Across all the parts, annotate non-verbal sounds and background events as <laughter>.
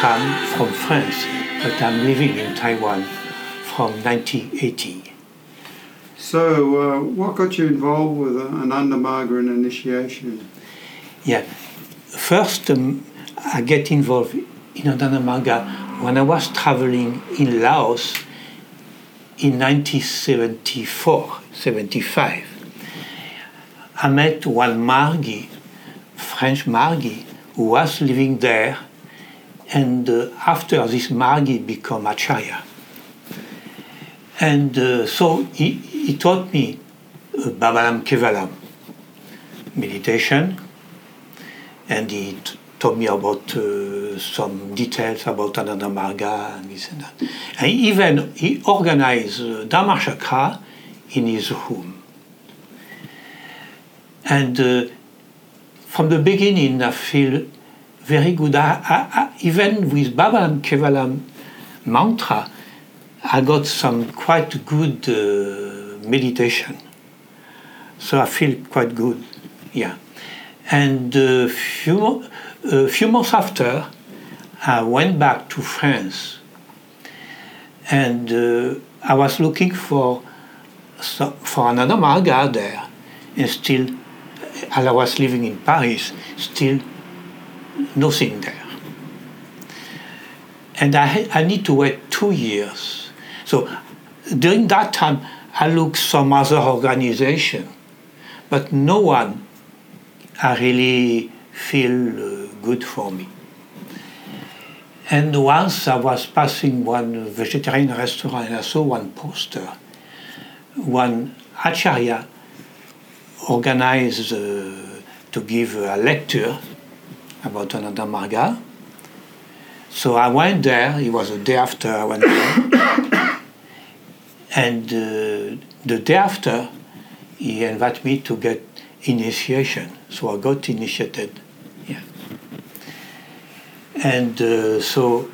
come from France, but I'm living in Taiwan from 1980. So, uh, what got you involved with an Ananda Marga initiation? Yeah, first um, I get involved in Ananda Marga when I was traveling in Laos in 1974, 75. I met one Margi, French Margi, who was living there, and uh, after this Margi became Acharya. And uh, so he, he taught me uh, Baba Nam Kevalam meditation, and he t- told me about uh, some details about Ananda Marga and this and that. And even he organized uh, Dharma Chakra in his room. And uh, from the beginning, I feel very good. I, I, even with Baba Nam Kevalam mantra, I got some quite good uh, meditation. So I feel quite good, yeah. And a few, a few months after, I went back to France and uh, I was looking for, for another Marga there. And still, I was living in Paris, still nothing there. And I, I need to wait two years. So during that time, I looked some other organization, but no one I really feel uh, good for me. And once I was passing one vegetarian restaurant and I saw one poster, one acharya organized uh, to give a lecture about Ananda Marga. So I went there, it was the day after I went there. <coughs> and uh, the day after, he invited me to get initiation. So I got initiated. Yeah. And uh, so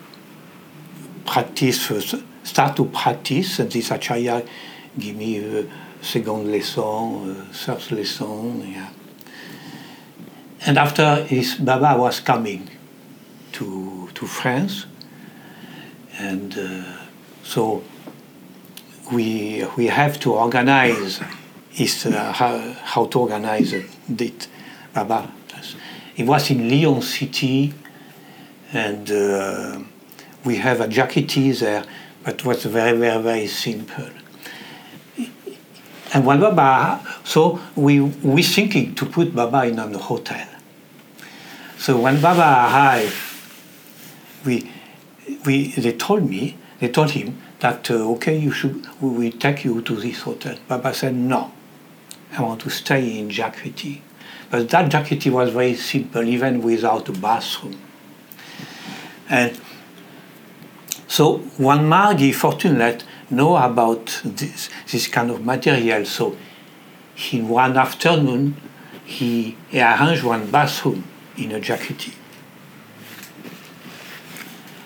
practice, uh, start to practice, and this acharya give me a second lesson, third lesson, yeah. And after his Baba was coming to, to France, and uh, so we, we have to organize is uh, how, how to organize it. Baba. It was in Lyon City, and uh, we have a jagrti there, but it was very, very, very simple. And when Baba, so we we thinking to put Baba in a hotel. So when Baba arrived, we we they told me they told him that uh, okay you should we take you to this hotel. Baba said no. I want to stay in Jagrti. But that Jagrti was very simple, even without a bathroom. And so one Margi, fortunate, know about this, this kind of material. So in one afternoon, he, he arranged one bathroom in a Jagrti.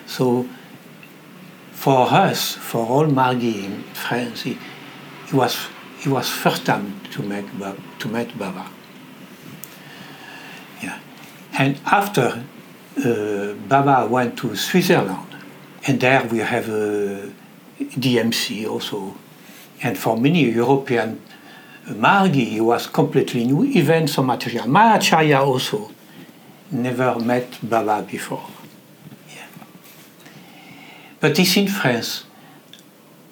So for us, for all Margi in France, it, it was it was first time to make to meet Baba. Yeah, and after uh, Baba went to Switzerland, and there we have a DMC also, and for many European Margi it was completely new, even some material. Mahacharya also never met Baba before. Yeah. But this in France,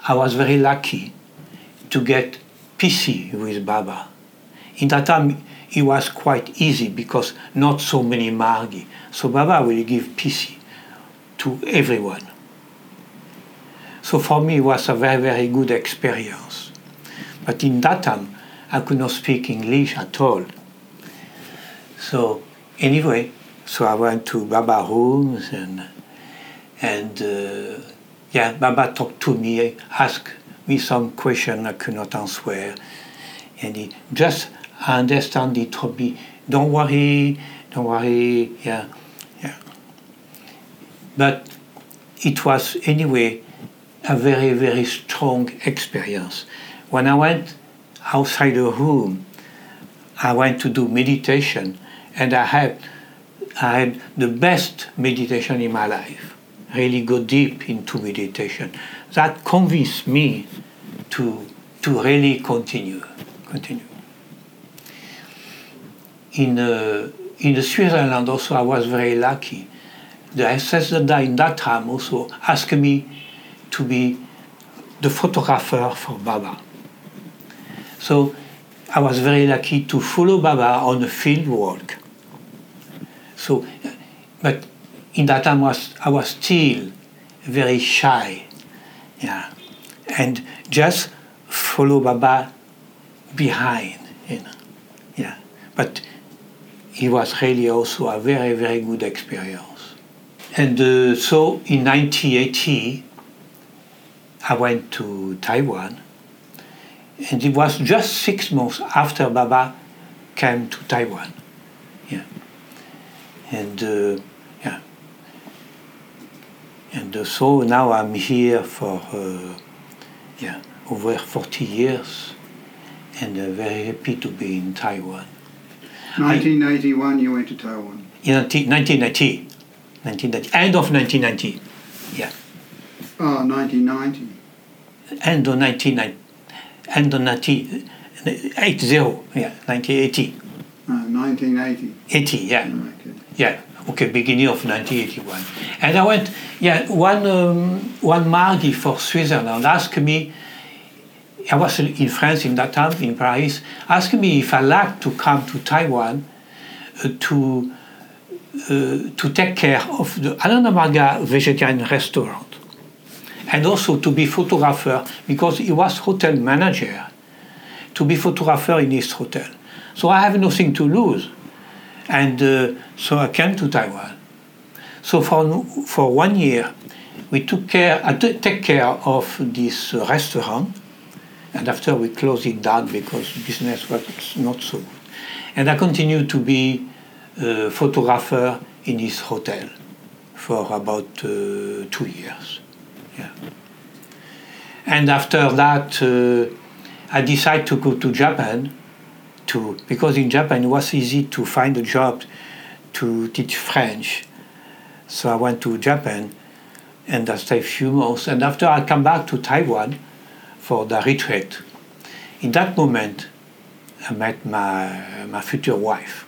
I was very lucky to get PC with Baba. In that time, it was quite easy because not so many Margi. So Baba will give PC to everyone. So for me, it was a very, very good experience. But in that time, I could not speak English at all. So anyway, so I went to Baba rooms and and uh, yeah, Baba talked to me, asked me some question I could not answer. And he just understand it told me, don't worry, don't worry, yeah, yeah. But it was anyway a very, very strong experience. When I went outside the room, I went to do meditation and I had I had the best meditation in my life. really go deep into meditation. That convinced me to, to really continue. continue. In, uh, in Switzerland also I was very lucky. The ancestor in that time also asked me to be the photographer for Baba. So I was very lucky to follow Baba on a field work. So, but in that time was I was still very shy, yeah, and just follow Baba behind, you know, yeah. But it was really also a very very good experience. And uh, so in 1980, I went to Taiwan, and it was just six months after Baba came to Taiwan, and. Uh, and uh, so now I'm here for uh, yeah over 40 years, and uh, very happy to be in Taiwan. 1981, I, you went to Taiwan. In 1990, 1990, end of 1990, yeah. Oh, 1990. End of 1990, end of 1980, yeah, 1980. Uh, 1980. 80, yeah. Okay. Yeah, okay, beginning of 1981. And I went, yeah, one, um, one Margi for Switzerland asked me, I was in France in that time, in Paris, asked me if I liked to come to Taiwan uh, to, uh, to take care of the Ananda Marga vegetarian restaurant. And also to be photographer, because he was hotel manager, to be photographer in his hotel. So I have nothing to lose. And uh, so I came to Taiwan. So for, for one year, we took care, I took take care of this restaurant, and after we closed it down because business was not so good. And I continued to be a photographer in this hotel for about uh, two years. Yeah. And after that, uh, I decided to go to Japan to because in Japan it was easy to find a job to teach French. So I went to Japan and I stayed a few months. And after I come back to Taiwan for the retreat, in that moment I met my, my future wife.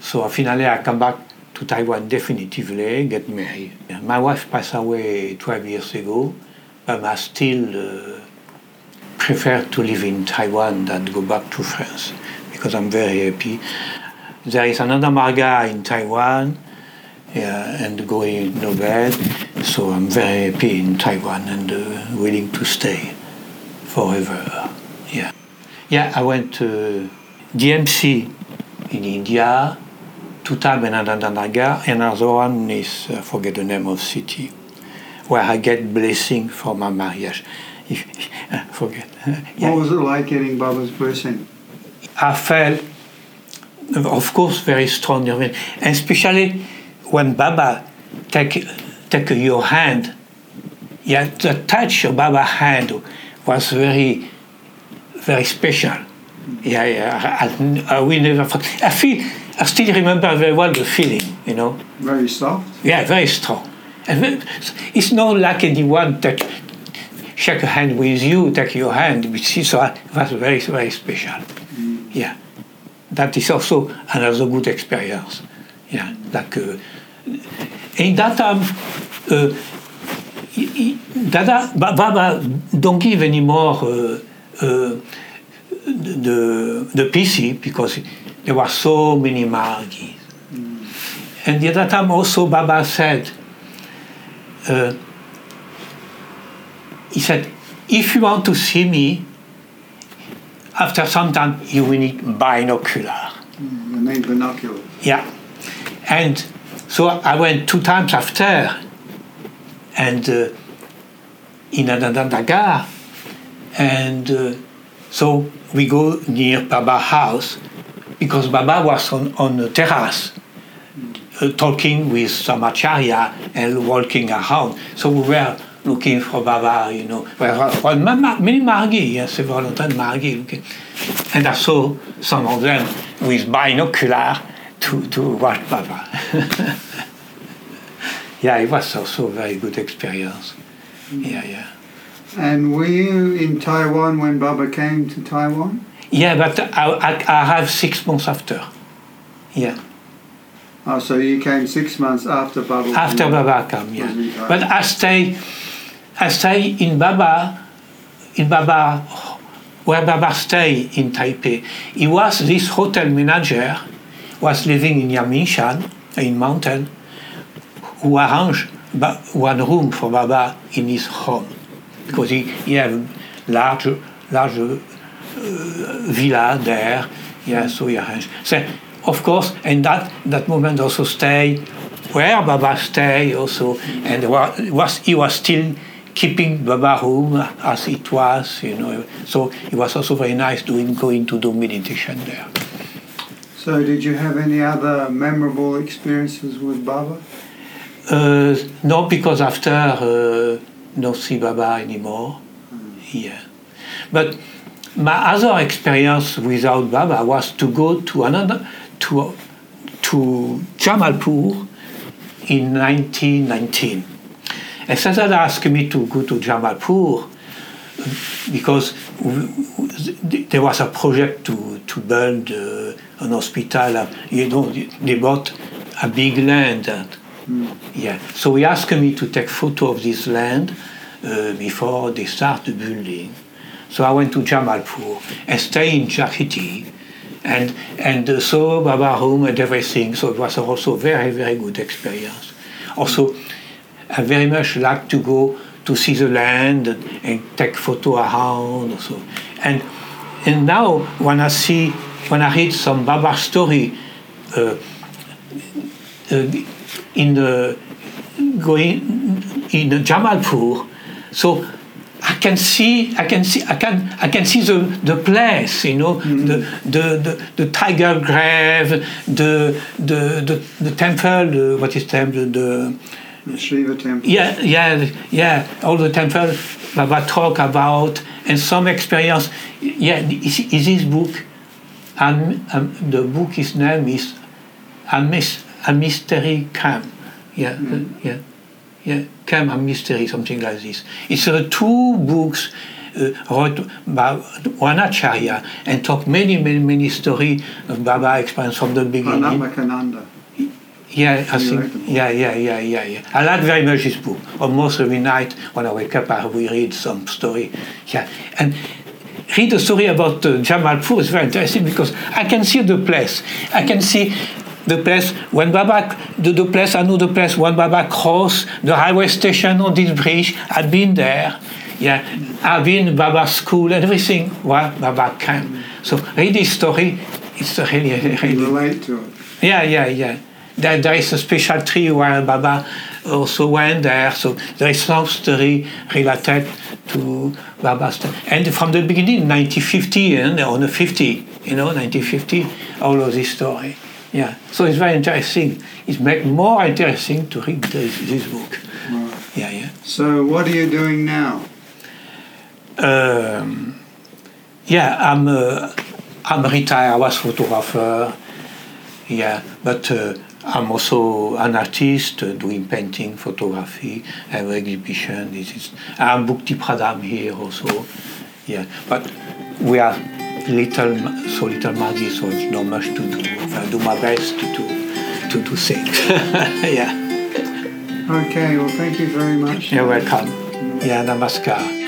So finally I come back to Taiwan definitively, get married. My wife passed away 12 years ago, but I still uh, prefer to live in Taiwan than go back to France because I'm very happy. There is another Marga in Taiwan yeah, and going nowhere, so I'm very happy in Taiwan and uh, willing to stay forever. Yeah, yeah. I went to DMC in India, two times in Anandanagar, another one is I forget the name of city, where I get blessing for my marriage. Forget. <laughs> Yeah. What was it like getting Baba's blessing? I felt, of course, very strong, especially when Baba take take your hand. Yeah, the touch of Baba's hand was very, very special. Yeah, yeah. I, I, will never. Forget. I feel. I still remember very well the feeling. You know. Very soft. Yeah, very strong. And it's not like anyone that shake a hand with you, take your hand, which is uh, was very, very special. Mm. Yeah. That is also another good experience. Yeah. Like, uh, in that time, uh, Dada, Baba don't give anymore uh, uh, the, the PC because there were so many Margis. Mm. And at that time also Baba said, uh, he said, if you want to see me, after some time you will need binocular. Mm, you need binoculars. Yeah. And so I went two times after, and uh, in Anandanagar, and uh, so we go near Baba's house because Baba was on, on a terrace uh, talking with some acharya and walking around. So we were looking for Baba, you know. Well, many Margi, yes, several Margi looking. And I saw some of them with binocular to, to watch Baba. <laughs> yeah, it was also a very good experience. Mm. Yeah, yeah. And were you in Taiwan when Baba came to Taiwan? Yeah, but I, I, I have six months after. Yeah, Oh, so you came six months after Baba. after Baba came, yeah. was in Taiwan. But I stay, I stay in Baba, in Baba, where Baba stay in Taipei. He was this hotel manager, was living in Yangmingshan, in mountain, who arranged one room for Baba in his home, because he, he have large, large uh, villa there. Yeah, so he arranged. So, of course, and that that moment also stay where Baba stay also, and wa- was he was still keeping Baba home as it was, you know. So it was also very nice doing going to do meditation there. So did you have any other memorable experiences with Baba? Uh, no, because after uh, no see Baba anymore. Yeah, but my other experience without Baba was to go to another to to Jamalpur in 1919. And Sazada asked me to go to Jamalpur because w- w- there was a project to, to build uh, an hospital. uh, You know, they bought a big land. And, Yeah, so he asked me to take photo of this land uh, before they start the building. So I went to Jamalpur and stayed in Jagrti and and uh, saw Baba home and everything. So it was also a very very good experience. Also, I very much like to go to see the land and, and take photo around. Also. And and now when I see when I read some Baba story. Uh, uh, in the going in the Jamalpur, so I can see, I can see, I can, I can see the, the place, you know, the, the, the, the tiger grave, the, the, the, the temple, the, what is temple, the, The Shiva temple. yeah, yeah, yeah. All the temple Baba talk about and some experience. Yeah, is, is this book? And um, the book, is name is a, mis- a mystery camp. Yeah, uh, yeah, yeah. Camp a mystery, something like this. It's uh, two books. Uh, wrote by one acharya and talk many, many, many story of Baba experience from the beginning. Pranamakananda. Yeah, I think. like the book? Yeah, yeah, yeah, yeah, yeah. I like very much this book. Almost every night when I wake up, I will read some story. Yeah, and read the story about uh, Jamalpur is very interesting because I can see the place. I can see the place when Baba, the, the place I know the place when Baba crossed the highway station on this bridge. I've been there. Yeah, I've been Baba's school and everything while Baba came. So read this story. It's really, You really relate to it. yeah, yeah, yeah. There, there is a special tree where Baba also went there, so there is some story related to Baba's. And from the beginning, 1950 and on the 50, you know, 1950, all of this story. Yeah, so it's very interesting. It makes more interesting to read this, this book. Right. Yeah, yeah. So what are you doing now? Um, yeah, I'm uh, I'm retired. I was photographer. Yeah, but uh, I'm also an artist uh, doing painting, photography, I have exhibition. This is I'm Bhukti Pradhan here also. Yeah, but we are little, so little money, so it's not much to do. I do my best to do to do things. <laughs> yeah, Okay, well, thank you very much. you're welcome. Yeah, namaskar.